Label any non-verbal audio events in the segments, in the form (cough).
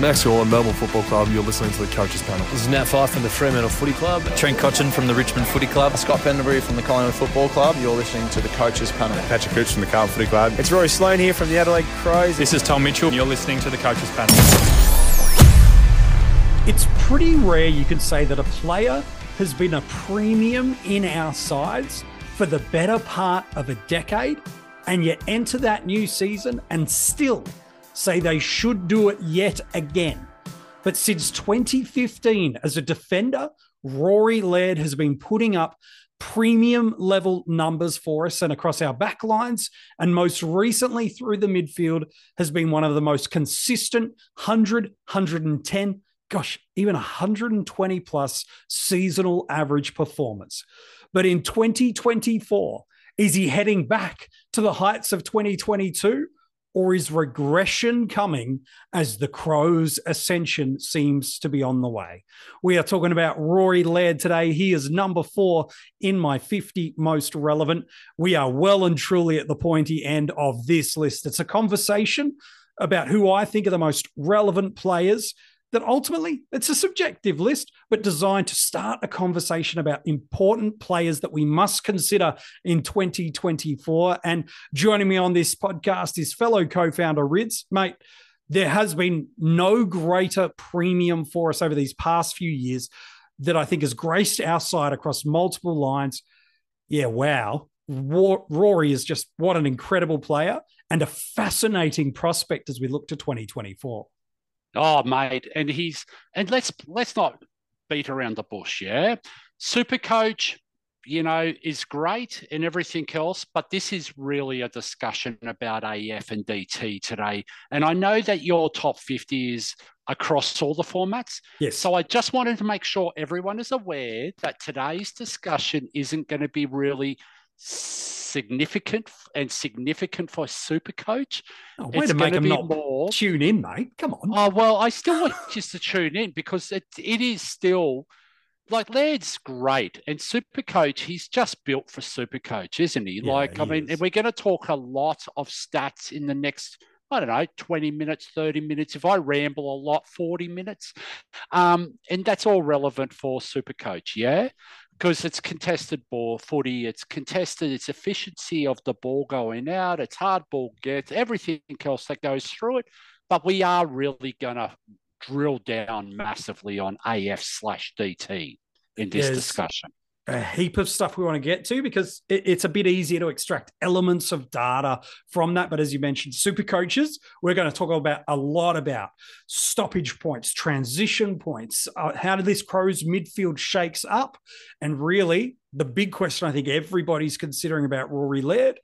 Max Gawn, Melbourne Football Club. You're listening to the Coaches Panel. This is Nat Fyfe from the Fremantle Footy Club. Trent Cotchin from the Richmond Footy Club. Scott Pendlebury from the Collingwood Football Club. You're listening to the Coaches Panel. Patrick Cooch from the Carlton Footy Club. It's Rory Sloane here from the Adelaide Crows. This is Tom Mitchell. You're listening to the Coaches Panel. It's pretty rare you can say that a player has been a premium in our sides for the better part of a decade and yet enter that new season and still say they should do it yet again. But since 2015, as a defender, Rory Laird has been putting up premium level numbers for us and across our backlines, and most recently through the midfield, has been one of the most consistent 100, 110, gosh, even 120 plus seasonal average performance. But in 2024, is he heading back to the heights of 2022? Or is regression coming as the Crows' ascension seems to be on the way? We are talking about Rory Laird today. He is number four in my 50 most relevant. We are well and truly at the pointy end of this list. It's a conversation about who I think are the most relevant players that ultimately it's a subjective list, but designed to start a conversation about important players that we must consider in 2024. And joining me on this podcast is fellow co founder Rids. Mate, there has been no greater premium for us over these past few years that I think has graced our side across multiple lines. Yeah, wow. Rory is just what an incredible player and a fascinating prospect as we look to 2024. Oh, mate, and he's and let's let's not beat around the bush, yeah. Super coach, you know, is great and everything else, but this is really a discussion about AF and DT today. And I know that your top 50 is across all the formats. Yes. So I just wanted to make sure everyone is aware that today's discussion isn't going to be really significant and significant for super coach. Oh, way it's to make them not more... tune in, mate. Come on. Oh well, I still want (laughs) just to tune in because it it is still like Laird's great and super coach. He's just built for super coach, isn't he? Yeah, like he I mean, is. and we're going to talk a lot of stats in the next. I don't know, 20 minutes, 30 minutes. If I ramble a lot, 40 minutes. Um, and that's all relevant for Super Coach, yeah? Because it's contested ball footy, it's contested, it's efficiency of the ball going out, it's hard ball gets, everything else that goes through it. But we are really going to drill down massively on AF slash DT in this yes. discussion a heap of stuff we want to get to because it, it's a bit easier to extract elements of data from that. But as you mentioned, super coaches, we're going to talk about a lot about stoppage points, transition points, uh, how did this Crows midfield shakes up, and really the big question I think everybody's considering about Rory Laird: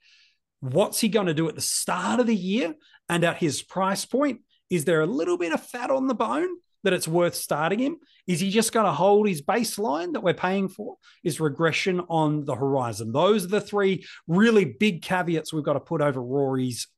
what's he going to do at the start of the year and at his price point? Is there a little bit of fat on the bone? That it's worth starting him? Is he just going to hold his baseline that we're paying for? Is regression on the horizon? Those are the three really big caveats we've got to put over Rory's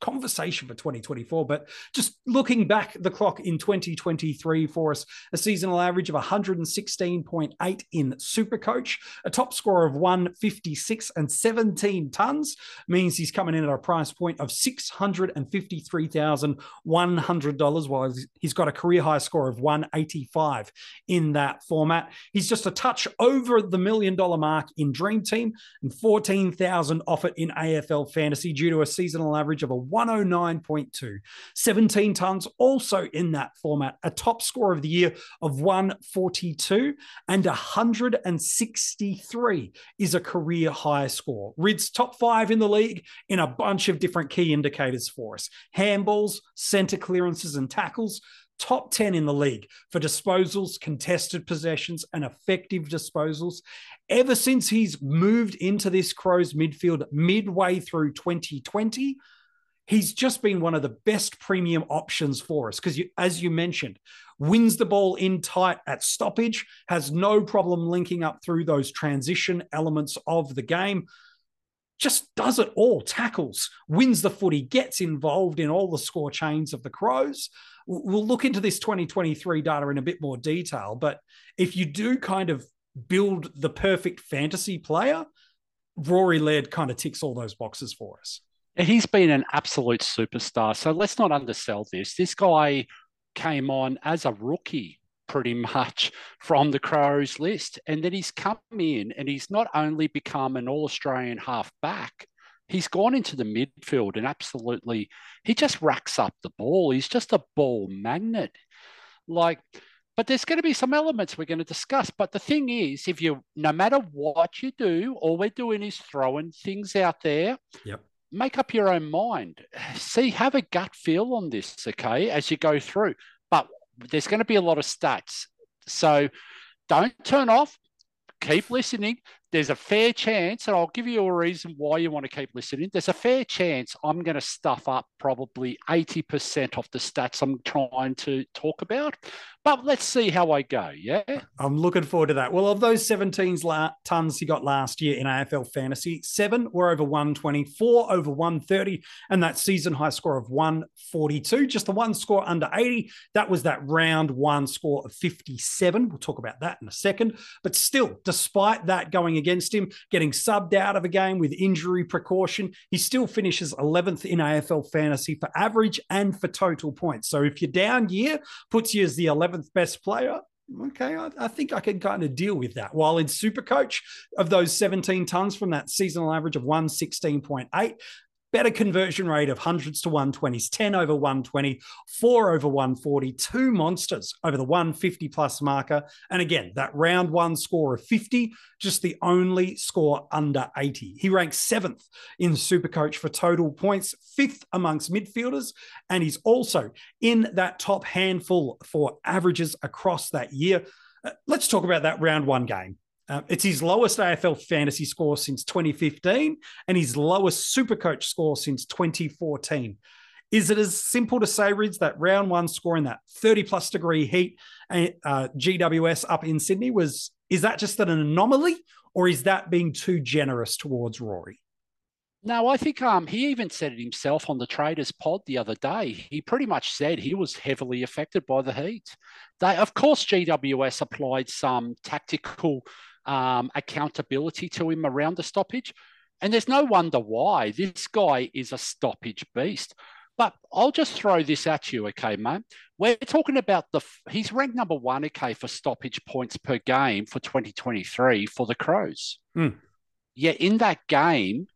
conversation for 2024. But just looking back the clock in 2023 for us, a seasonal average of 116.8 in Super Coach, a top score of 156 and 17 tons means he's coming in at a price point of $653,100, while he's got a career high score of 185 in that format. He's just a touch over the million dollar mark in Dream Team and 14,000 off it in AFL Fantasy due to a seasonal average average of a 109.2. 17 tons also in that format, a top score of the year of 142 and 163 is a career high score. Rid's top five in the league in a bunch of different key indicators for us handballs, center clearances, and tackles top 10 in the league for disposals, contested possessions, and effective disposals. Ever since he's moved into this Crows midfield midway through 2020, he's just been one of the best premium options for us because, as you mentioned, wins the ball in tight at stoppage, has no problem linking up through those transition elements of the game. Just does it all, tackles, wins the footy, gets involved in all the score chains of the Crows. We'll look into this 2023 data in a bit more detail, but if you do kind of build the perfect fantasy player, Rory Laird kind of ticks all those boxes for us he's been an absolute superstar. So let's not undersell this. This guy came on as a rookie pretty much from the Crows list. And then he's come in and he's not only become an All Australian half back, he's gone into the midfield and absolutely, he just racks up the ball. He's just a ball magnet. Like, but there's going to be some elements we're going to discuss. But the thing is, if you, no matter what you do, all we're doing is throwing things out there. Yep. Make up your own mind. See, have a gut feel on this, okay, as you go through. But there's going to be a lot of stats. So don't turn off. Keep listening there's a fair chance, and I'll give you a reason why you want to keep listening. There's a fair chance I'm going to stuff up probably 80% of the stats I'm trying to talk about. But let's see how I go. Yeah. I'm looking forward to that. Well, of those 17 la- tons he got last year in AFL fantasy, seven were over 120, four over 130, and that season high score of 142. Just the one score under 80. That was that round one score of 57. We'll talk about that in a second. But still, despite that going against him, getting subbed out of a game with injury precaution. He still finishes 11th in AFL fantasy for average and for total points. So if you're down year, puts you as the 11th best player. Okay, I, I think I can kind of deal with that. While in Supercoach, of those 17 tons from that seasonal average of 116.8, better conversion rate of hundreds to 120s, 10 over 120, four over 140, two monsters over the 150 plus marker. And again, that round one score of 50, just the only score under 80. He ranks seventh in Supercoach for total points, fifth amongst midfielders, and he's also in that top handful for averages across that year. Uh, let's talk about that round one game. Uh, it's his lowest AFL fantasy score since 2015 and his lowest Supercoach score since 2014. Is it as simple to say, Rids, that round one score in that 30 plus degree heat uh, GWS up in Sydney was, is that just an anomaly or is that being too generous towards Rory? No, I think um, he even said it himself on the Traders Pod the other day. He pretty much said he was heavily affected by the heat. They, of course, GWS applied some tactical um, accountability to him around the stoppage. And there's no wonder why. This guy is a stoppage beast. But I'll just throw this at you, okay, mate? We're talking about the, he's ranked number one, okay, for stoppage points per game for 2023 for the Crows. Mm. Yeah, in that game,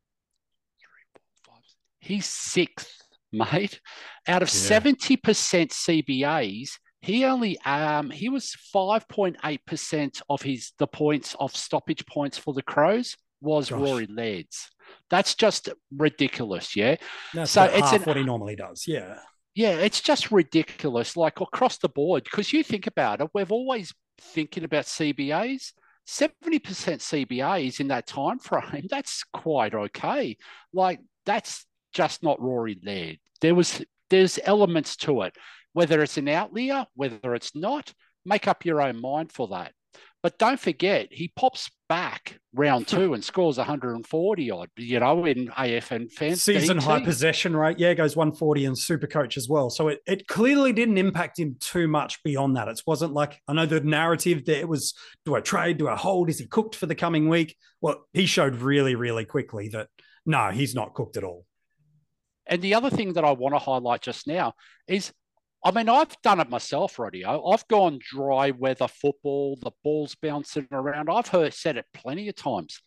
he's sixth, (laughs) mate. Out of yeah. 70% CBAs, he only um he was 5.8% of his the points of stoppage points for the Crows was Gosh. Rory Laird's. That's just ridiculous, yeah. That's so it's an, what he normally does, yeah. Yeah, it's just ridiculous, like across the board. Because you think about it, we've always thinking about CBAs. 70% CBAs in that time frame, (laughs) that's quite okay. Like that's just not Rory Laird. There was there's elements to it whether it's an outlier, whether it's not, make up your own mind for that. But don't forget, he pops back round two and scores 140 odd, you know, in AFN fans. Season high possession rate, yeah, goes 140 in super coach as well. So it, it clearly didn't impact him too much beyond that. It wasn't like, I know the narrative there was do I trade, do I hold? Is he cooked for the coming week? Well, he showed really, really quickly that no, he's not cooked at all. And the other thing that I want to highlight just now is I mean, I've done it myself, Radio. I've gone dry weather football, the ball's bouncing around. I've heard said it plenty of times.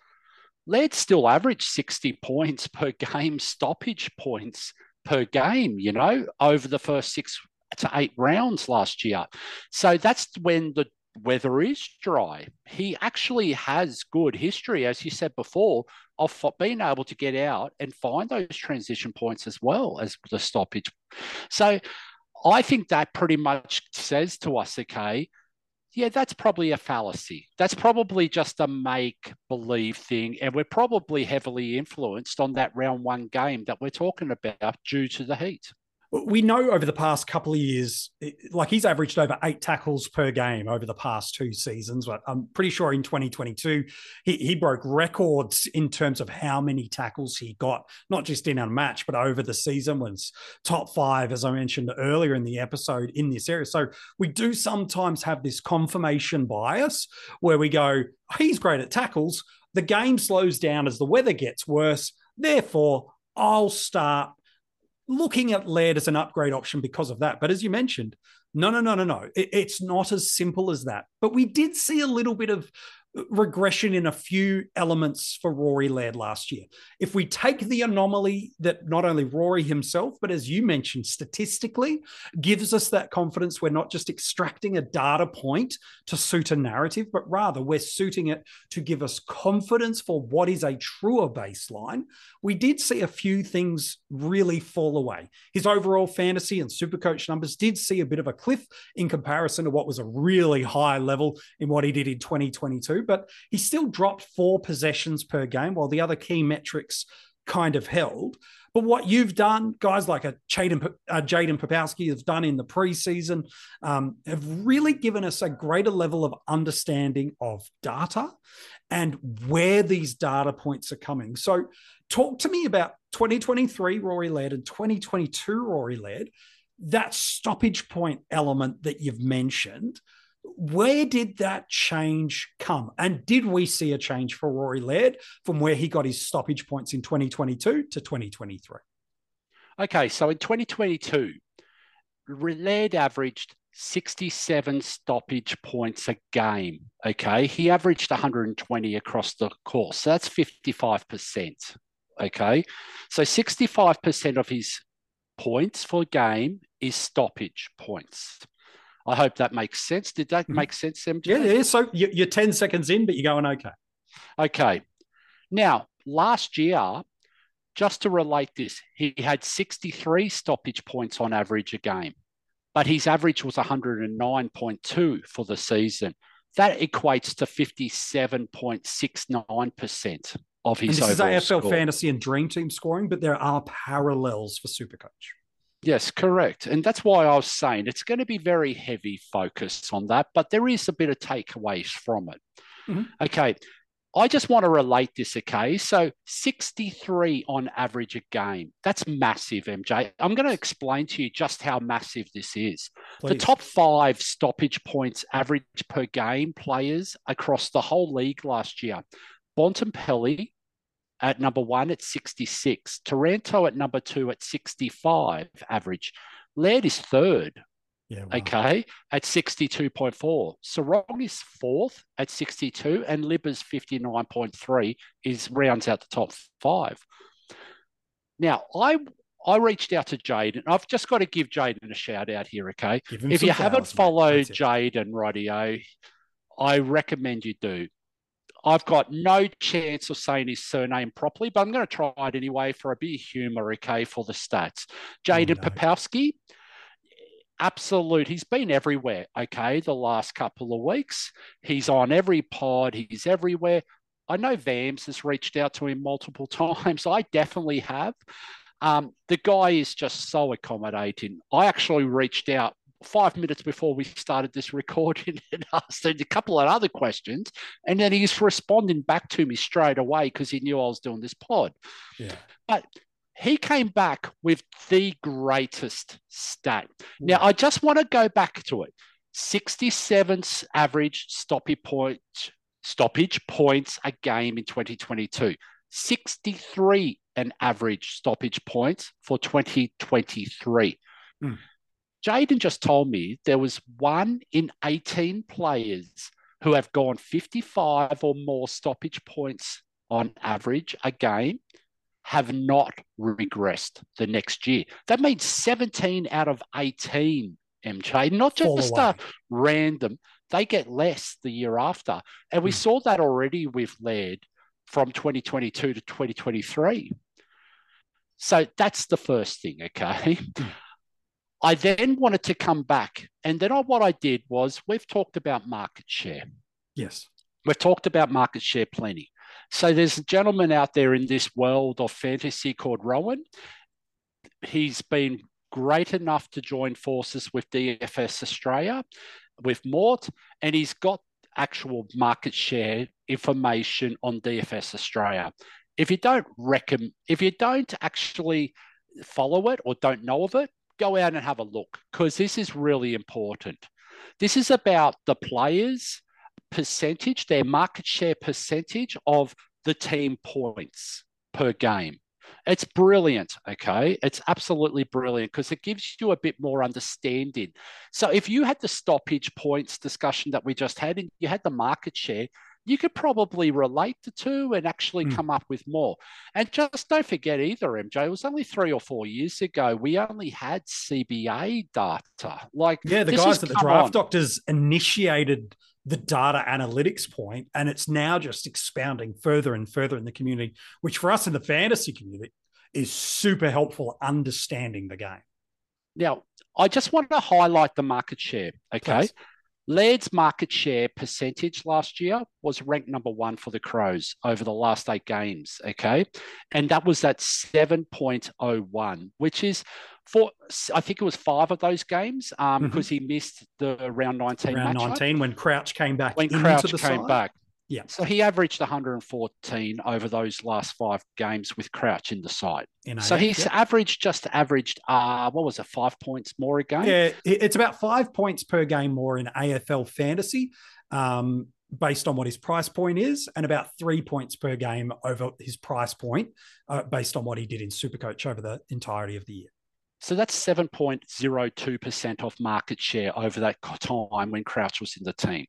Laird still averaged 60 (laughs) points per game, stoppage points per game, you know, over the first six to eight rounds last year. So that's when the weather is dry. He actually has good history, as you said before, of being able to get out and find those transition points as well as the stoppage. So I think that pretty much says to us, okay, yeah, that's probably a fallacy. That's probably just a make believe thing. And we're probably heavily influenced on that round one game that we're talking about due to the heat we know over the past couple of years, like he's averaged over eight tackles per game over the past two seasons. But I'm pretty sure in 2022, he, he broke records in terms of how many tackles he got, not just in a match, but over the season was top five, as I mentioned earlier in the episode in this area. So we do sometimes have this confirmation bias where we go, he's great at tackles. The game slows down as the weather gets worse. Therefore, I'll start looking at Laird as an upgrade option because of that. But as you mentioned, no, no, no, no, no. It, it's not as simple as that. But we did see a little bit of regression in a few elements for Rory Laird last year. If we take the anomaly that not only Rory himself, but as you mentioned, statistically gives us that confidence, we're not just extracting a data point to suit a narrative, but rather we're suiting it to give us confidence for what is a truer baseline. We did see a few things really fall away. His overall fantasy and supercoach numbers did see a bit of a cliff in comparison to what was a really high level in what he did in 2022 but he still dropped four possessions per game while the other key metrics kind of held. But what you've done, guys like a Jaden, uh, Jaden Popowski have done in the preseason, um, have really given us a greater level of understanding of data and where these data points are coming. So, talk to me about 2023 Rory Laird and 2022 Rory Laird, that stoppage point element that you've mentioned where did that change come? And did we see a change for Rory Laird from where he got his stoppage points in 2022 to 2023? Okay, so in 2022, Laird averaged 67 stoppage points a game. Okay, he averaged 120 across the course. So that's 55%. Okay, so 65% of his points for game is stoppage points. I hope that makes sense. Did that mm-hmm. make sense, MJ? Yeah, yeah. So you're 10 seconds in, but you're going okay. Okay. Now, last year, just to relate this, he had 63 stoppage points on average a game, but his average was 109.2 for the season. That equates to 57.69% of his and this overall is AFL score. fantasy and dream team scoring, but there are parallels for Supercoach. Yes, correct. And that's why I was saying it's going to be very heavy focus on that, but there is a bit of takeaways from it. Mm-hmm. Okay. I just want to relate this, okay? So 63 on average a game. That's massive, MJ. I'm going to explain to you just how massive this is. Please. The top five stoppage points average per game players across the whole league last year. Bontempelli, at number one at 66. Taranto at number two at 65 average. Laird is third. Yeah, wow. Okay, at 62.4. Serong is fourth at 62, and Libba's 59.3 is rounds out the top five. Now, I I reached out to Jaden. I've just got to give Jaden a shout out here, okay? If you haven't followed Jaden Radio, I recommend you do. I've got no chance of saying his surname properly, but I'm going to try it anyway for a bit of humour, okay, for the stats. Jaden oh, no. Popowski, absolute. He's been everywhere, okay, the last couple of weeks. He's on every pod, he's everywhere. I know Vams has reached out to him multiple (laughs) times. I definitely have. Um, the guy is just so accommodating. I actually reached out five minutes before we started this recording (laughs) and asked a couple of other questions. And then he's responding back to me straight away because he knew I was doing this pod. Yeah. But he came back with the greatest stat. Now, I just want to go back to it 67 average stoppage point, stoppage points a game in 2022, 63 an average stoppage points for 2023. Mm. Jaden just told me there was one in 18 players who have gone 55 or more stoppage points on average a game have not regressed the next year. That means 17 out of 18, MJ, not just a random, they get less the year after. And we mm. saw that already with Laird from 2022 to 2023. So that's the first thing, okay? I then wanted to come back. And then I, what I did was we've talked about market share. Yes. We've talked about market share plenty. So there's a gentleman out there in this world of fantasy called Rowan. He's been great enough to join forces with DFS Australia, with Mort, and he's got actual market share information on DFS Australia. If you don't reckon, if you don't actually follow it or don't know of it, go out and have a look because this is really important. This is about the players' percentage, their market share percentage of the team points per game. It's brilliant, okay? It's absolutely brilliant because it gives you a bit more understanding. So if you had the stoppage points discussion that we just had and you had the market share, you could probably relate the two and actually mm. come up with more. And just don't forget either, MJ, it was only three or four years ago. We only had CBA data. Like, yeah, the guys at the draft on. doctors initiated the data analytics point, and it's now just expounding further and further in the community, which for us in the fantasy community is super helpful understanding the game. Now, I just want to highlight the market share. Okay. Please. Laird's market share percentage last year was ranked number one for the Crows over the last eight games. Okay. And that was at 7.01, which is for, I think it was five of those games because um, mm-hmm. he missed the round 19 round 19 when Crouch came back. When Crouch came side. back. Yeah. So he averaged 114 over those last five games with Crouch in the side. So he's yeah. averaged just averaged uh what was it, five points more a game? Yeah, it's about five points per game more in AFL fantasy. Um, based on what his price point is, and about three points per game over his price point, uh, based on what he did in Supercoach over the entirety of the year. So that's 7.02% of market share over that time when Crouch was in the team.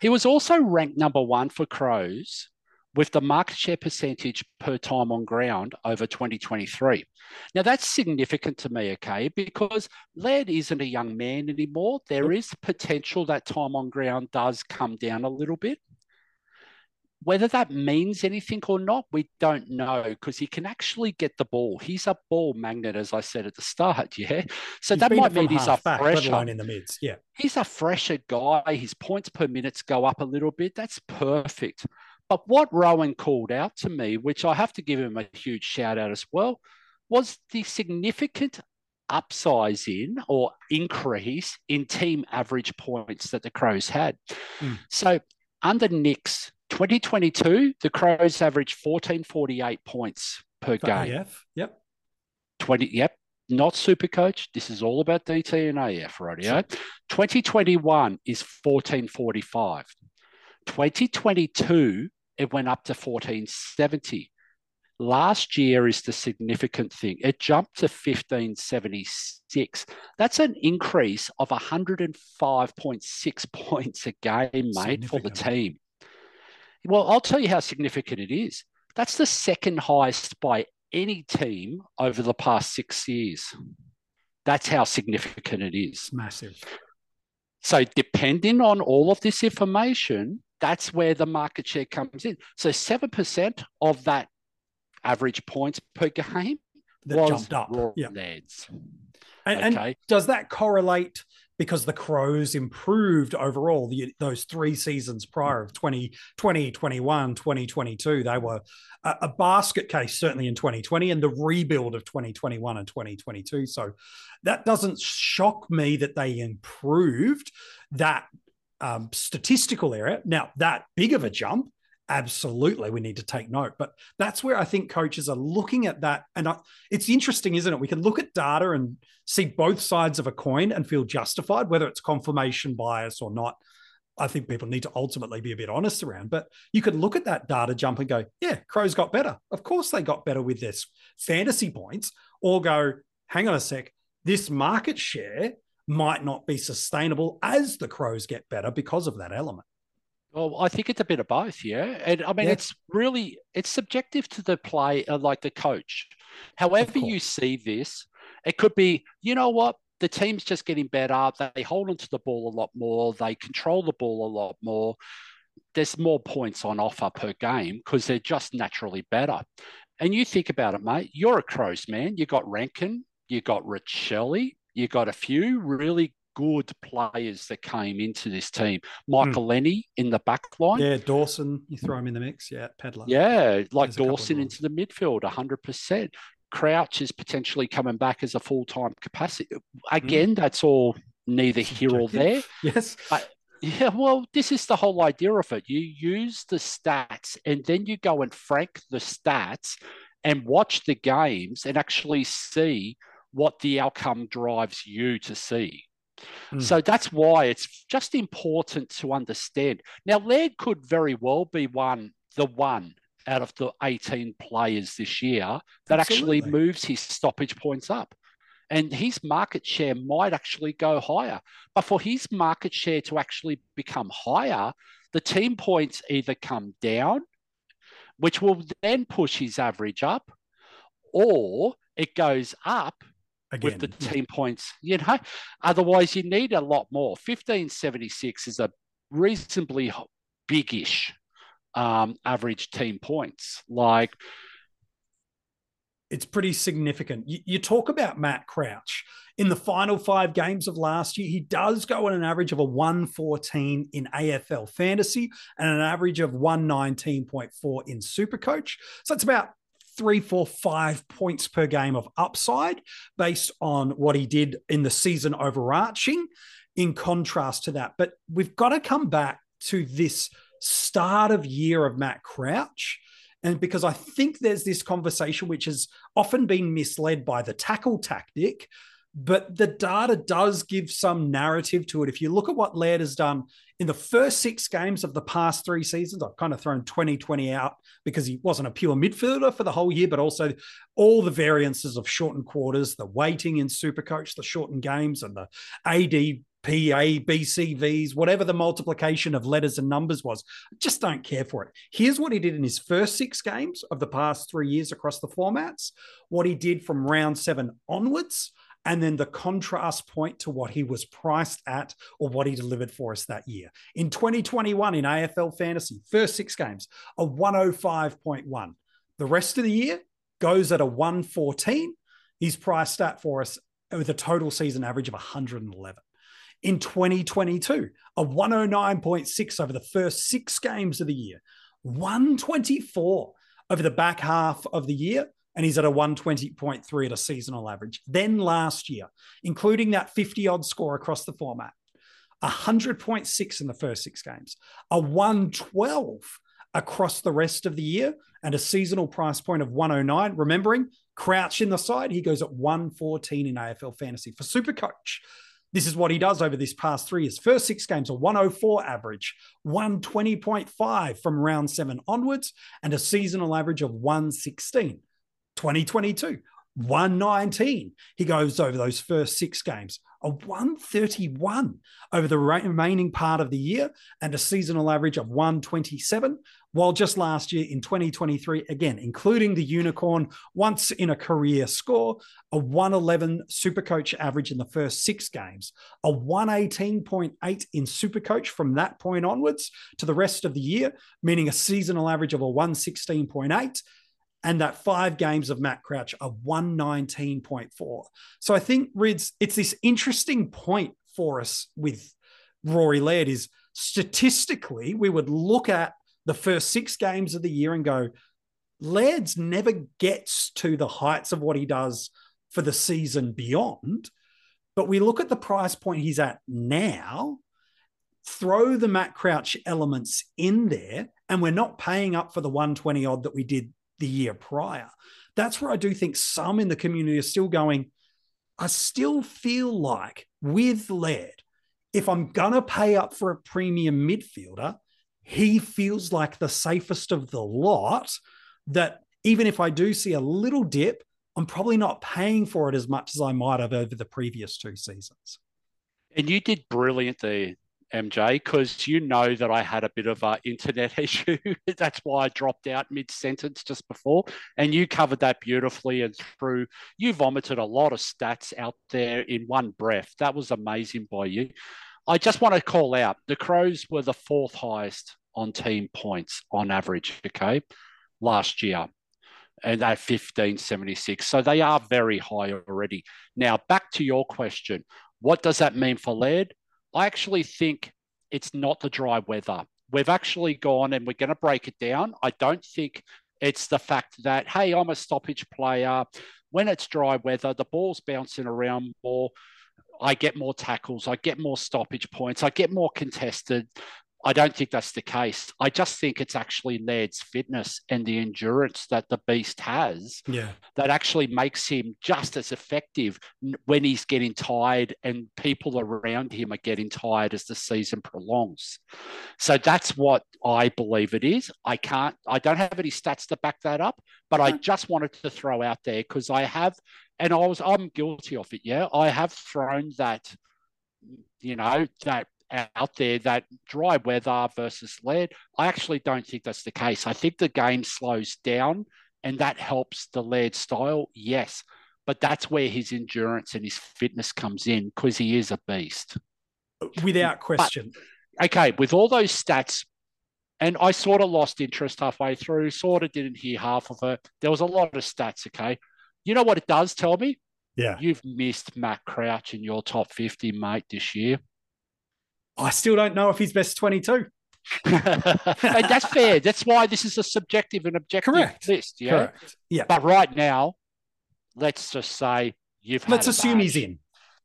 He was also ranked number one for Crows with the market share percentage per time on ground over 2023. Now, that's significant to me, okay, because Laird isn't a young man anymore. There is potential that time on ground does come down a little bit. Whether that means anything or not, we don't know because he can actually get the ball. He's a ball magnet, as I said at the start. (laughs) Yeah. So he's that might mean he's a back, fresher. in the mids. Yeah. He's a fresher guy. His points per minutes go up a little bit. That's perfect. But what Rowan called out to me, which I have to give him a huge shout out as well, was the significant upsizing or increase in team average points that the Crows had. Mm. So under Nicks 2022, the Crows averaged 1448 points per game. AF, yep. 20, yep. Not super coach. This is all about DT and AF, radio. 2021 is 1445. 2022, it went up to 1470. Last year is the significant thing. It jumped to 1576. That's an increase of 105.6 (laughs) points a game, mate, for the team. Well, I'll tell you how significant it is. That's the second highest by any team over the past six years. That's how significant it is. Massive. So, depending on all of this information, that's where the market share comes in. So, 7% of that average points per game that was jumped up. Yeah. Lads. And, okay. and does that correlate because the Crows improved overall the, those three seasons prior of 2020, 21, 2022. They were a, a, basket case, certainly in 2020, and the rebuild of 2021 and 2022. So that doesn't shock me that they improved that um, statistical area. Now, that big of a jump absolutely we need to take note. But that's where i think coaches are looking at that. And I, it's interesting isn't it? We can look at data and see both sides of a coin and feel justified whether it's confirmation bias or not. I think people need to ultimately be a bit honest around but you could look at that data jump and go yeah crows got better. Of course they got better with this. Fantasy points or go hang on a sec this market share might not be sustainable as the crows get better because of that element well, I think it's a bit of both, yeah. And I mean, yeah. it's really it's subjective to the play, uh, like the coach. However you see this, it could be, you know what, the team's just getting better. They hold onto the ball a lot more. They control the ball a lot more. There's more points on offer per game because they're just naturally better. And you think about it, mate. You're a Crows man. You got Rankine. You got Ricciardi. You got a few really good players that came into this team. Michael mm. Lenny in the back line. Yeah, Dawson, you throw him in the mix. Yeah, Pedlar. Yeah, like There's Dawson into the midfield, 100%. Crouch is potentially coming back as a full time capacity. Again, mm. that's all neither here or there. (laughs) yes. yeah, well, this is the whole idea of it. You use the stats and then you go and frank the stats and watch the games and actually see what the outcome drives you to see. Mm. So that's why it's just important to understand. Now, Laird could very well be one, the one out of the 18 players this year that Absolutely. actually moves his stoppage points up. And his market share might actually go higher. But for his market share to actually become higher, the team points either come down, which will then push his average up, or it goes up Again. with the team points. You know, otherwise you need a lot more. 1576 is a reasonably biggish um, average team points. Like it's pretty significant. You, you, talk about Matt Crouch in the final five games of last year. He does go on an average of a 114 in AFL fantasy and an average of 119.4 in Supercoach. So it's about three, four, five points per game of upside based on what he did in the season overarching, in contrast to that. But we've got to come back to this start of year of Matt Crouch. And because I think there's this conversation which has often been misled by the tackle tactic, but the data does give some narrative to it. If you look at what Laird has done in the first six games of the past three seasons, I've kind of thrown 2020 out because he wasn't a pure midfielder for the whole year, but also all the variances of shortened quarters, the waiting in Supercoach, the shortened games, and the AD PA, BCVs, whatever the multiplication of letters and numbers was. Just don't care for it. Here's what he did in his first six games of the past three years across the formats, what he did from round seven onwards, and then the contrast point to what he was priced at or what he delivered for us that year. In 2021 in AFL fantasy, first six games, a 105.1. The rest of the year goes at a 114. He's priced at for us with a total season average of 111 in 2022, a 109.6 over the first six games of the year, 124 over the back half of the year, and he's at a 120.3 at a seasonal average. Then last year, including that 50 odd score across the format, 100.6 in the first six games, a 112 across the rest of the year, and a seasonal price point of 109. Remembering, Crouch in the side, he goes at 114 in AFL fantasy. For Supercoach, this is what he does over this past three years. First six games, a 104 average, 120.5 from round seven onwards, and a seasonal average of 116. 2022, 119. He goes over those first six games, a 131 over the remaining part of the year, and a seasonal average of 127. While just last year in 2023, again, including the unicorn once in a career score, a 111 Supercoach average in the first six games, a 118.8 in Supercoach from that point onwards to the rest of the year, meaning a seasonal average of a 116.8 and that five games of Matt Crouch are 119.4. So I think Rids, it's this interesting point for us with Rory Laird is statistically, we would look at the first six games of the year and go, Laird's never gets to the heights of what he does for the season beyond. But we look at the price point he's at now, throw the Matt Crouch elements in there, and we're not paying up for the 120 odd that we did the year prior. That's where I do think some in the community are still going, I still feel like with Laird, if I'm going to pay up for a premium midfielder, he feels like the safest of the lot. That even if I do see a little dip, I'm probably not paying for it as much as I might have over the previous two seasons. And you did brilliant there, MJ, because you know that I had a bit of an internet (laughs) issue. That's why I dropped out mid sentence just before. And you covered that beautifully and through. You vomited a lot of stats out there in one breath. That was amazing by you. I just want to call out the Crows were the fourth highest on team points on average, okay, last year. And at 1576. So they are very high already. Now, back to your question. What does that mean for Laird? I actually think it's not the dry weather. We've actually gone and we're going to break it down. I don't think it's the fact that, hey, I'm a stoppage player. When it's dry weather, the ball's bouncing around more. I get more tackles, I get more stoppage points, I get more contested. I don't think that's the case. I just think it's actually Laird's fitness and the endurance that the beast has Yeah. that actually makes him just as effective when he's getting tired and people around him are getting tired as the season prolongs. So that's what I believe it is. I can't, I don't have any stats to back that up, but I just wanted to throw out there because I have, and I was, I'm guilty of it. Yeah. I have thrown that, you know, that out there that dry weather versus Laird. I actually don't think that's the case. I think the game slows down and that helps the Laird style, yes. But that's where his endurance and his fitness comes in because he is a beast. Without question. But, okay, with all those stats, and I sort of lost interest halfway through, sort of didn't hear half of it. There was a lot of stats, okay? You know what it does tell me? Yeah. You've missed Matt Crouch in your top 50, mate, this year. I still don't know if he's best 22. and that's fair. That's why this is a subjective and objective Correct. list. Yeah. Correct. Yeah. But right now, let's just say you've Let's assume bad- he's in.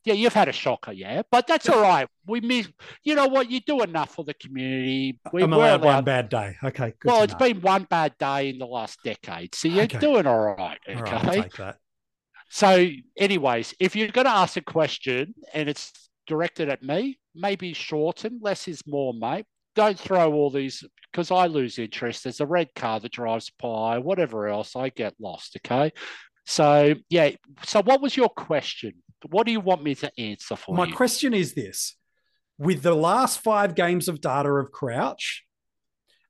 Yeah, you've had a shocker, yeah. But that's all right. We miss you know what, you do enough for the community. We, I'm we're allowed one bad day. Okay. Good well, it's know. been one bad day in the last decade. So you're Okay. doing all right. Okay. All right, I'll take that. So, anyways, if you're going to ask a question and it's directed at me, maybe shorten. Less is more, mate. Don't throw all these because I lose interest. There's a red car that drives by, whatever else. I get lost. Okay. So, yeah. So, what was your question? What do you want me to answer for My you? question is this with the last five games of data of Crouch,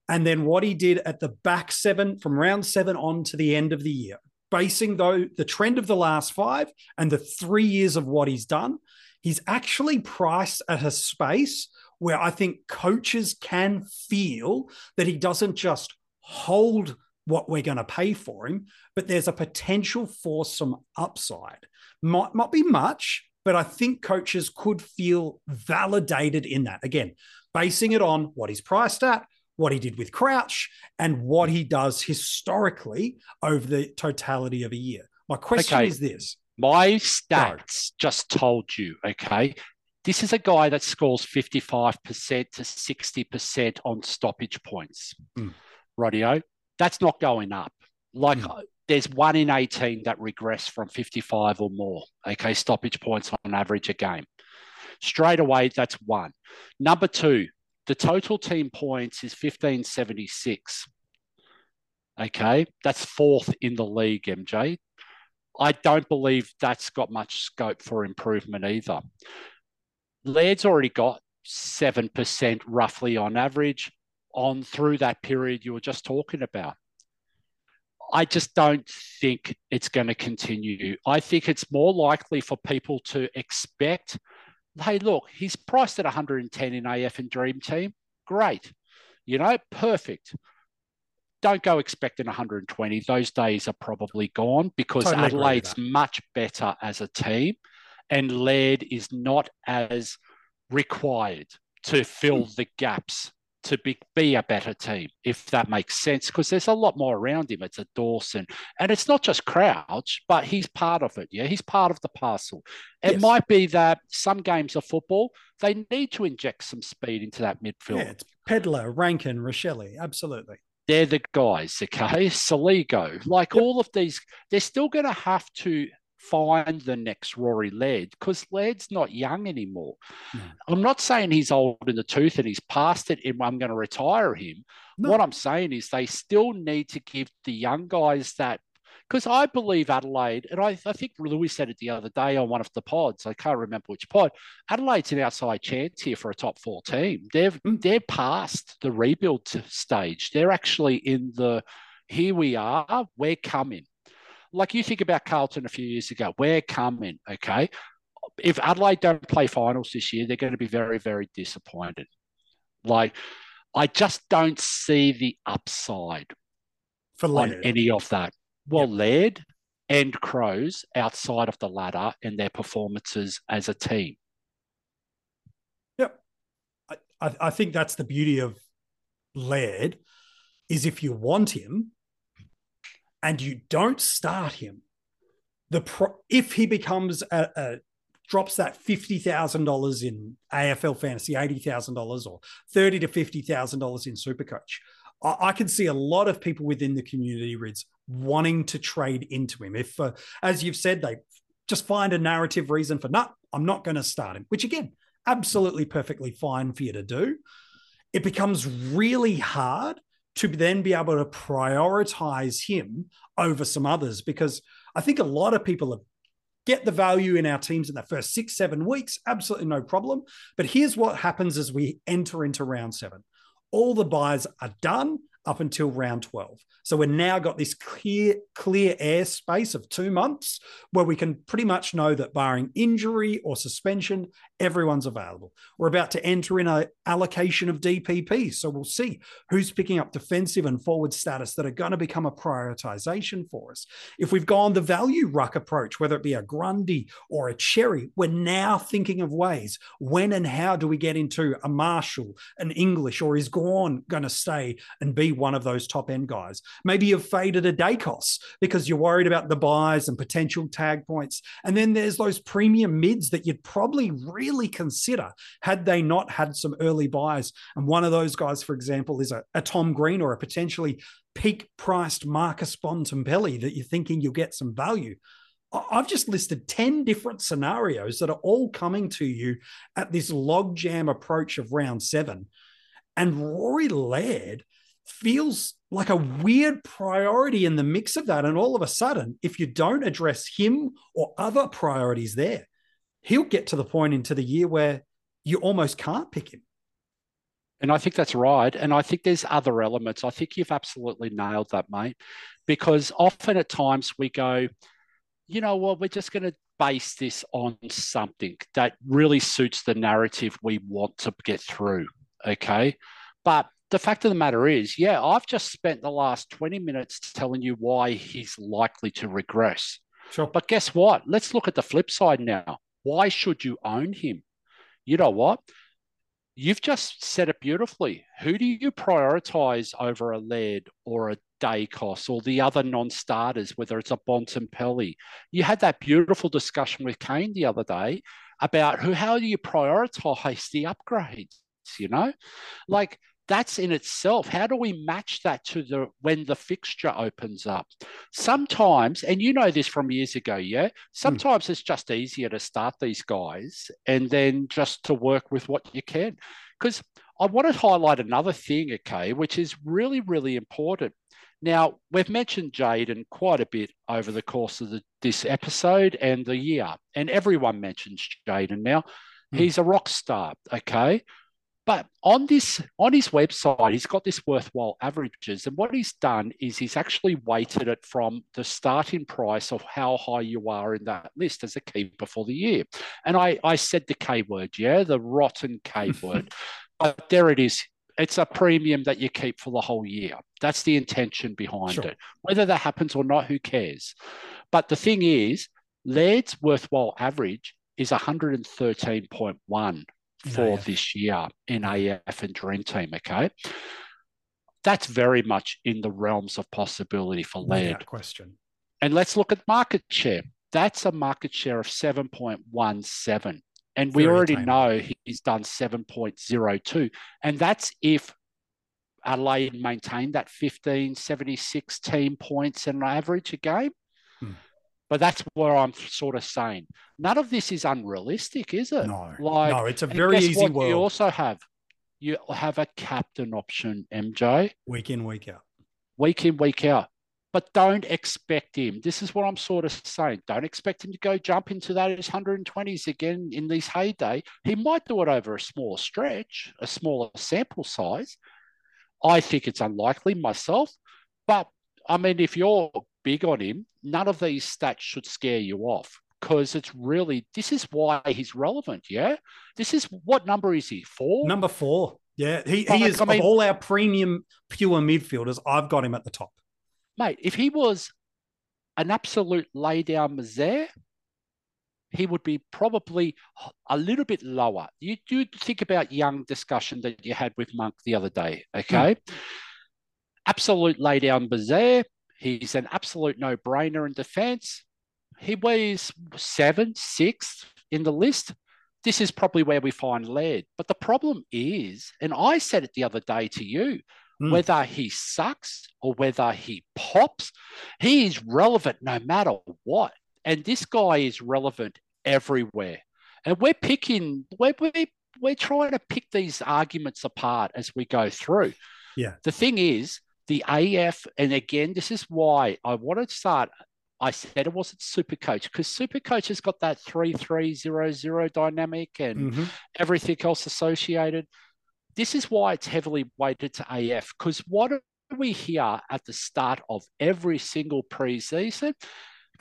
and then what he did at the back seven from round seven on to the end of the year, basing though the trend of the last five and the three years of what he's done, he's actually priced at a space where I think coaches can feel that he doesn't just hold what we're going to pay for him, but there's a potential for some upside. Might not be much, but I think coaches could feel validated in that. Again, basing it on what he's priced at, what he did with Crouch, and what he does historically over the totality of a year. My question Okay. is this My stats just told you, okay? This is a guy that scores 55% to 60% on stoppage points. Mm. Radio. That's not going up. Like Mm. there's one in 18 that regress from 55 or more, okay? Stoppage points on average a game. Straight away, that's one. Number two, the total team points is 1576. Okay, that's fourth in the league, MJ. I don't believe that's got much scope for improvement either. Laird's already got 7% roughly on average on through that period you were just talking about. I just don't think it's going to continue. I think it's more likely for people to expect, hey, look, he's priced at 110 in AF and Dream Team. Great. You know, perfect don't go expecting 120. Those days are probably gone because Totally Adelaide's much better as a team, and Laird is not as required to fill hmm. the gaps to be, be a better team, if that makes sense, because there's a lot more around him. It's a Dawson, and it's not just Crouch, but he's part of it. Yeah, he's part of the parcel. It Yes. might be that some games of football they need to inject some speed into that midfield Yeah, it's Pedlar, Rankine, Rachele. Absolutely. They're the guys, okay? (laughs) Soligo, like all of these, they're still going to have to find the next Rory Laird because Laird's not young anymore. No. I'm not saying he's old in the tooth and he's past it and I'm going to retire him. No. What I'm saying is they still need to give the young guys that. Because I believe Adelaide, and I, I think Lewy said it the other day on one of the pods. I can't remember which pod. Adelaide's an outside chance here for a top four team. They've Mm. they're past the rebuild stage. They're actually in the here we are. We're coming. Like you think about Carlton a few years ago. We're coming. Okay. If Adelaide don't play finals this year, they're going to be very very disappointed. Like I just don't see the upside For on any of that. Well, Laird and Crows outside of the ladder and their performances as a team. Yep. I, I, think that's the beauty of Laird is if you want him and you don't start him, the pro- if he becomes a, a drops that $50,000 in AFL fantasy, $80,000 or 30 to $50,000 in Supercoach. I, I can see a lot of people within the community, Rids, wanting to trade into him. If, uh, as you've said, they just find a narrative reason for, no, nah, I'm not going to start him, which again, absolutely perfectly fine for you to do. It becomes really hard to then be able to prioritize him over some others because I think a lot of people have get the value in our teams in the first six, seven weeks, absolutely no problem. But here's what happens as we enter into round seven all the buys are done up until round 12. So we've now got this clear, clear airspace of two months where we can pretty much know that barring injury or suspension, everyone's available. We're about to enter in a allocation of DPP. So we'll see who's picking up defensive and forward status that are going to become a prioritization for us. If we've gone the value ruck approach, whether it be a Grundy or a Xerri, we're now thinking of ways when and how do we get into a Marshall, an English, or is Gawn going to stay and be one of those top end guys? Maybe you've faded a Daicos because you're worried about the buys and potential tag points. And then there's those premium mids that you'd probably really really consider had they not had some early buys. And one of those guys, for example, is a, a Tom Green or a potentially peak priced Marcus Bontempelli that you're thinking you'll get some value. I've just listed 10 different scenarios that are all coming to you at this logjam approach of round seven. And Rory Laird feels like a weird priority in the mix of that. And all of a sudden, if you don't address him or other priorities there, he'll get to the point into the year where you almost can't pick him. And I think that's right. And I think there's other elements. I think you've absolutely nailed that, mate. Because often at times we go, you know what, we're just going to base this on something that really suits the narrative we want to get through. Okay. But the fact of the matter is, yeah, I've just spent the last 20 minutes telling you why he's likely to regress. Sure. But guess what? Let's look at the flip side now. Why should you own him? You know what? You've just said it beautifully. Who do you prioritize over a Laird or a Daicos or the other non-starters, whether it's a Bontempelli? You had that beautiful discussion with Kane the other day about who how do you prioritize the upgrades, you know? Like that's in itself how do we match that to the when the fixture opens up? Sometimes and you know this from years ago yeah? Sometimes mm. it's just easier to start these guys and then just to work with what you can. Because i want to highlight another thing okay which is really really important. Now we've mentioned jaden quite a bit over the course of the, this episode and the year and everyone mentions jaden now. Mm. he's a rock star okay but on this on his website, he's got this worthwhile averages, and what he's done is he's actually weighted it from the starting price of how high you are in that list as a keeper for the year. And I I said the K word, yeah, the rotten K word, (laughs) but there it is. It's a premium that you keep for the whole year. That's the intention behind sure. it. Whether that happens or not, who cares? But the thing is, Laird's worthwhile average is 113.1 for this year in AF and Dream Team. Okay. That's very much in the realms of possibility for Laird. question. And let's look at market share. That's a market share of 7.17. And very we already know he's done 7.02. And that's if Adelaide maintained that 15, 76 team points and average a game. Hmm. But that's where I'm sort of saying none of this is unrealistic, is it? No, like, no, it's a very easy what world. You also have you have a captain option, MJ, week in, week out, week in, week out. But don't expect him. This is what I'm sort of saying. Don't expect him to go jump into that his 120s again in these heyday. He might do it over a smaller stretch, a smaller sample size. I think it's unlikely myself. But I mean, if you're big on him, none of these stats should scare you off because it's really this is why he's relevant. Yeah, this is what number is he? Four. Number four. Yeah, he, he is I mean, of all our premium pure midfielders. I've got him at the top, mate. If he was an absolute laydown misère, he would be probably a little bit lower. You do think about young discussion that you had with Monk the other day. Okay. Hmm. Absolute laydown misère. He's an absolute no brainer in defense. He weighs seven, six in the list, this is probably where we find Laird. But the problem is, and I said it the other day to you, mm. whether he sucks or whether he pops, he is relevant no matter what. And this guy is relevant everywhere. And we're picking, we're, we're, we're trying to pick these arguments apart as we go through. Yeah. The thing is, the AF, and again, this is why I want to start. I said it wasn't Super Coach because Super Coach has got that three three zero zero dynamic and mm-hmm. everything else associated. This is why it's heavily weighted to AF because what do we hear at the start of every single preseason?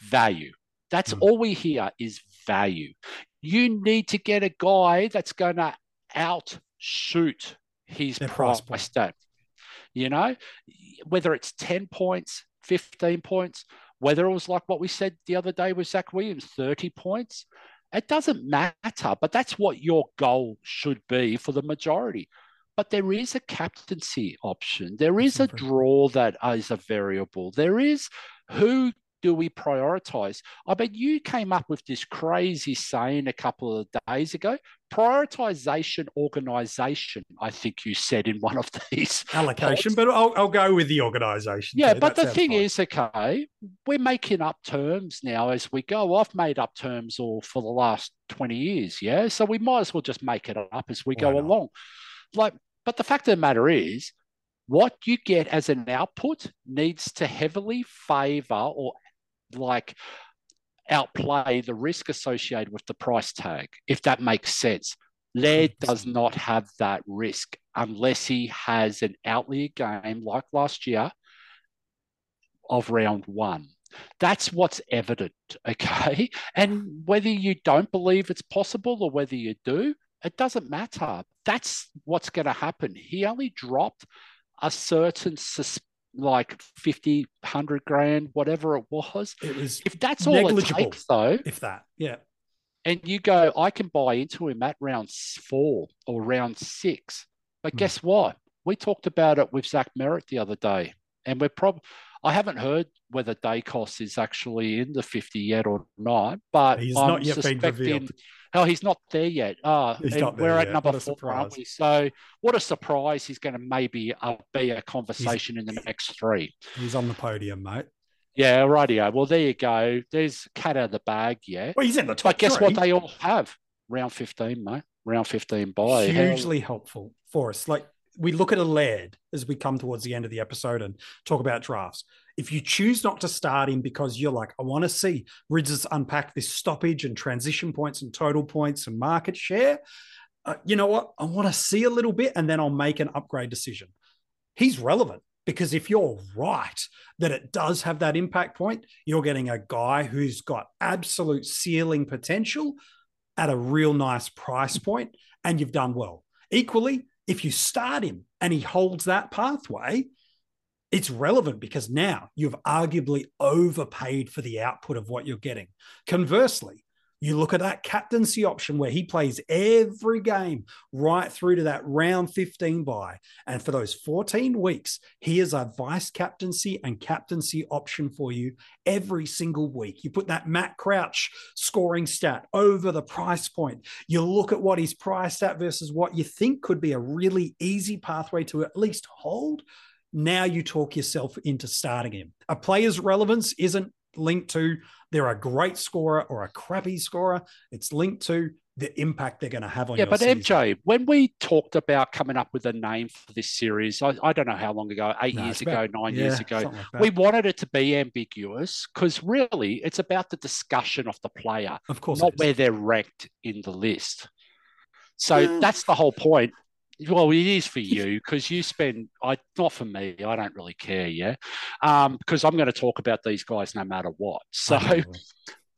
Value. That's mm-hmm. all we hear is value. You need to get a guy that's going to outshoot his Their price, stat. You know, whether it's 10 points, 15 points, whether it was like what we said the other day with Zac Williams, 30 points, it doesn't matter. But that's what your goal should be for the majority. But there is a captaincy option. There is a draw that is a variable. There is who do we prioritize? I bet you came up with this crazy saying a couple of days ago prioritization organization, I think you said in one of (laughs) these allocation, but I'll, I'll go with the organization. Yeah, too. but that the thing fine. is, okay, we're making up terms now as we go. I've made up terms all for the last 20 years. Yeah. So we might as well just make it up as we Why go not? along. Like, but the fact of the matter is, what you get as an output needs to heavily favor or like outplay the risk associated with the price tag, if that makes sense. Laird does not have that risk unless he has an outlier game like last year of round one. That's what's evident, (laughs) okay? And whether you don't believe it's possible or whether you do, it doesn't matter. That's what's going to happen. He only dropped a certain sus- like 50, 100 grand, whatever it was. It was if that's all it takes, though, if that, yeah. And you go, I can buy into him at round four or round six. But mm. guess what? We talked about it with Zach Merrett the other day, and we're probably. I haven't heard whether Daicos is actually in the 50 yet or not, but he's I'm not yet been revealed. Oh, he's not there yet. Oh, we're at yet. number four, aren't we? So, what a surprise! He's going to maybe uh, be a conversation he's, in the next three. He's on the podium, mate. Yeah, rightio. Well, there you go. There's cat out of the bag, yeah. Well, he's in the top. But guess three. what? They all have round 15, mate. Round 15 by hugely How... helpful for us. Like we look at a Laird as we come towards the end of the episode and talk about drafts. If you choose not to start him because you're like, I want to see Ridzes unpack this stoppage and transition points and total points and market share, uh, you know what? I want to see a little bit and then I'll make an upgrade decision. He's relevant because if you're right that it does have that impact point, you're getting a guy who's got absolute ceiling potential at a real nice price point and you've done well. Equally, if you start him and he holds that pathway, it's relevant because now you've arguably overpaid for the output of what you're getting. Conversely, you look at that captaincy option where he plays every game right through to that round 15 bye. And for those 14 weeks, he is a vice captaincy and captaincy option for you every single week. You put that Matt Crouch scoring stat over the price point. You look at what he's priced at versus what you think could be a really easy pathway to at least hold. Now you talk yourself into starting him. A player's relevance isn't linked to they're a great scorer or a crappy scorer. It's linked to the impact they're going to have on yeah, but season. MJ, when we talked about coming up with a name for this series, I, I don't know how long ago, eight no, years ago, nine yeah, years ago, like we wanted it to be ambiguous because really it's about the discussion of the player, of course, not where they're ranked in the list. So yeah. that's the whole point. Well, it is for you because you spend. I not for me. I don't really care. Yeah, um, because I'm going to talk about these guys no matter what. So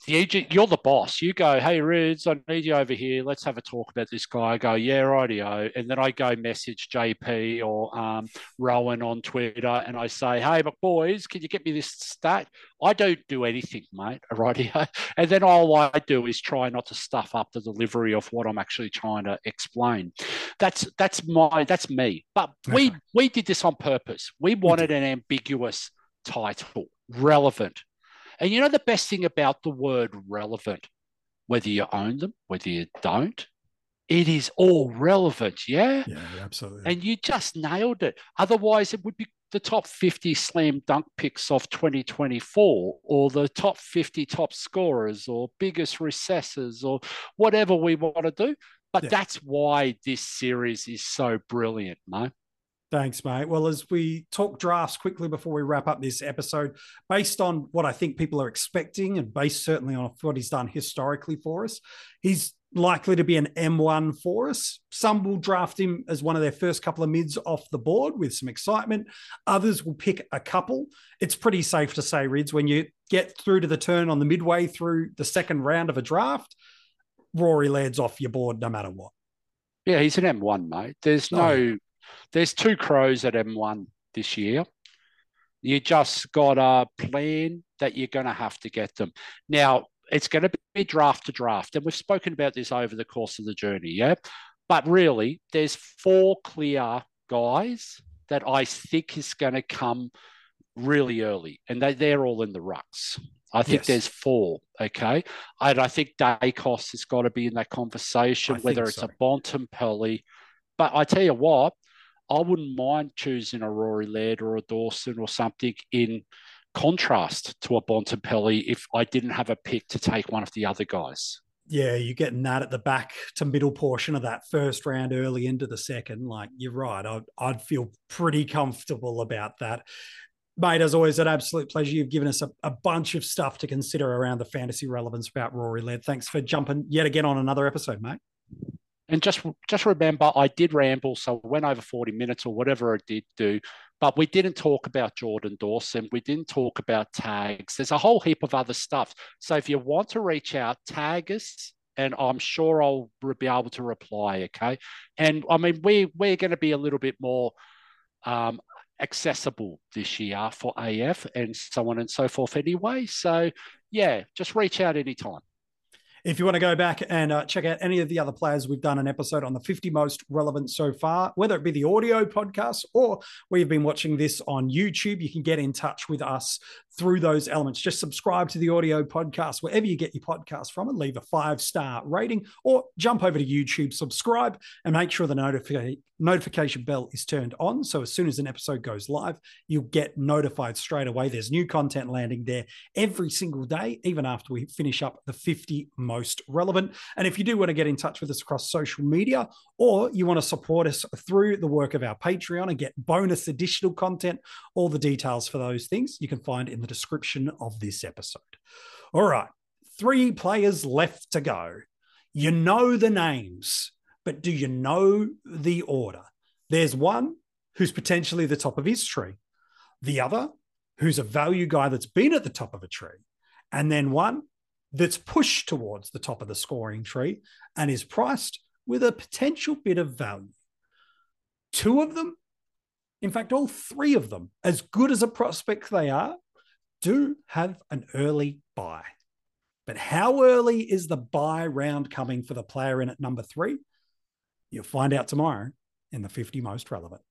you, you're the boss. You go, hey, Rids, I need you over here. Let's have a talk about this guy. I go, yeah, rightio. And then I go message JP or um, Rowan on Twitter and I say, hey, but boys, can you get me this stat? I don't do anything, mate, (laughs) rightio. And then all I do is try not to stuff up the delivery of what I'm actually trying to explain. That's that's my that's me. But we we did this on purpose. We wanted an ambiguous title, relevant and you know the best thing about the word relevant? whether you own them, whether you don't. It is all relevant, yeah? Yeah, absolutely. And you just nailed it. Otherwise, it would be the top 50 slam dunk picks of 2024 or the top 50 top scorers or biggest recessors or whatever we want to do. But yeah. that's why this series is so brilliant, mate. Thanks, mate. Well, as we talk drafts quickly before we wrap up this episode, based on what I think people are expecting and based certainly on what he's done historically for us, he's likely to be an M1 for us. Some will draft him as one of their first couple of mids off the board with some excitement. Others will pick a couple. It's pretty safe to say, Rids, when you get through to the turn on the midway through the second round of a draft, Rory Laird's off your board no matter what. Yeah, he's an M1, mate. There's oh, no, oh. There's two crows at M1 this year. You just got a plan that you're going to have to get them. Now, it's going to be draft to draft. And we've spoken about this over the course of the journey. Yeah. But really, there's four clear guys that I think is going to come really early, and they, they're all in the rucks. I think yes. there's four. Okay. And I think Daicos has got to be in that conversation, I whether it's so. a Bontempelli. But I tell you what, I wouldn't mind choosing a Rory Laird or a Dawson or something in contrast to a Bontempelli if I didn't have a pick to take one of the other guys. Yeah, you're getting that at the back to middle portion of that first round, early into the second. Like you're right, I'd, I'd feel pretty comfortable about that. Mate, as always, an absolute pleasure. You've given us a, a, bunch of stuff to consider around the fantasy relevance about Rory Laird. Thanks for jumping yet again on another episode, mate. And just just remember, I did ramble, so I went over 40 minutes or whatever I did do. But we didn't talk about Jordan Dawson. We didn't talk about tags. There's a whole heap of other stuff. So if you want to reach out, tag us, and I'm sure I'll be able to reply. Okay. And I mean, we we're going to be a little bit more um, accessible this year for AF and so on and so forth. Anyway, so yeah, just reach out anytime. If you want to go back and uh, check out any of the other players, we've done an episode on the 50 most relevant so far, whether it be the audio podcast or we've been watching this on YouTube. You can get in touch with us through those elements. Just subscribe to the audio podcast wherever you get your podcast from and leave a five star rating or jump over to YouTube, subscribe, and make sure the notification notification bell is turned on. So as soon as an episode goes live, you'll get notified straight away. There's new content landing there every single day, even after we finish up the 50 most relevant. And if you do want to get in touch with us across social media or you want to support us through the work of our Patreon and get bonus additional content, all the details for those things you can find in the description of this episode. All right, three players left to go. You know the names, but do you know the order? There's one who's potentially the top of his tree, the other who's a value guy that's been at the top of a tree, and then one that's pushed towards the top of the scoring tree and is priced with a potential bit of value. Two of them, in fact, all three of them, as good as a prospect they are, do have an early buy. But how early is the buy round coming for the player in at number three? You'll find out tomorrow in the 50 most relevant.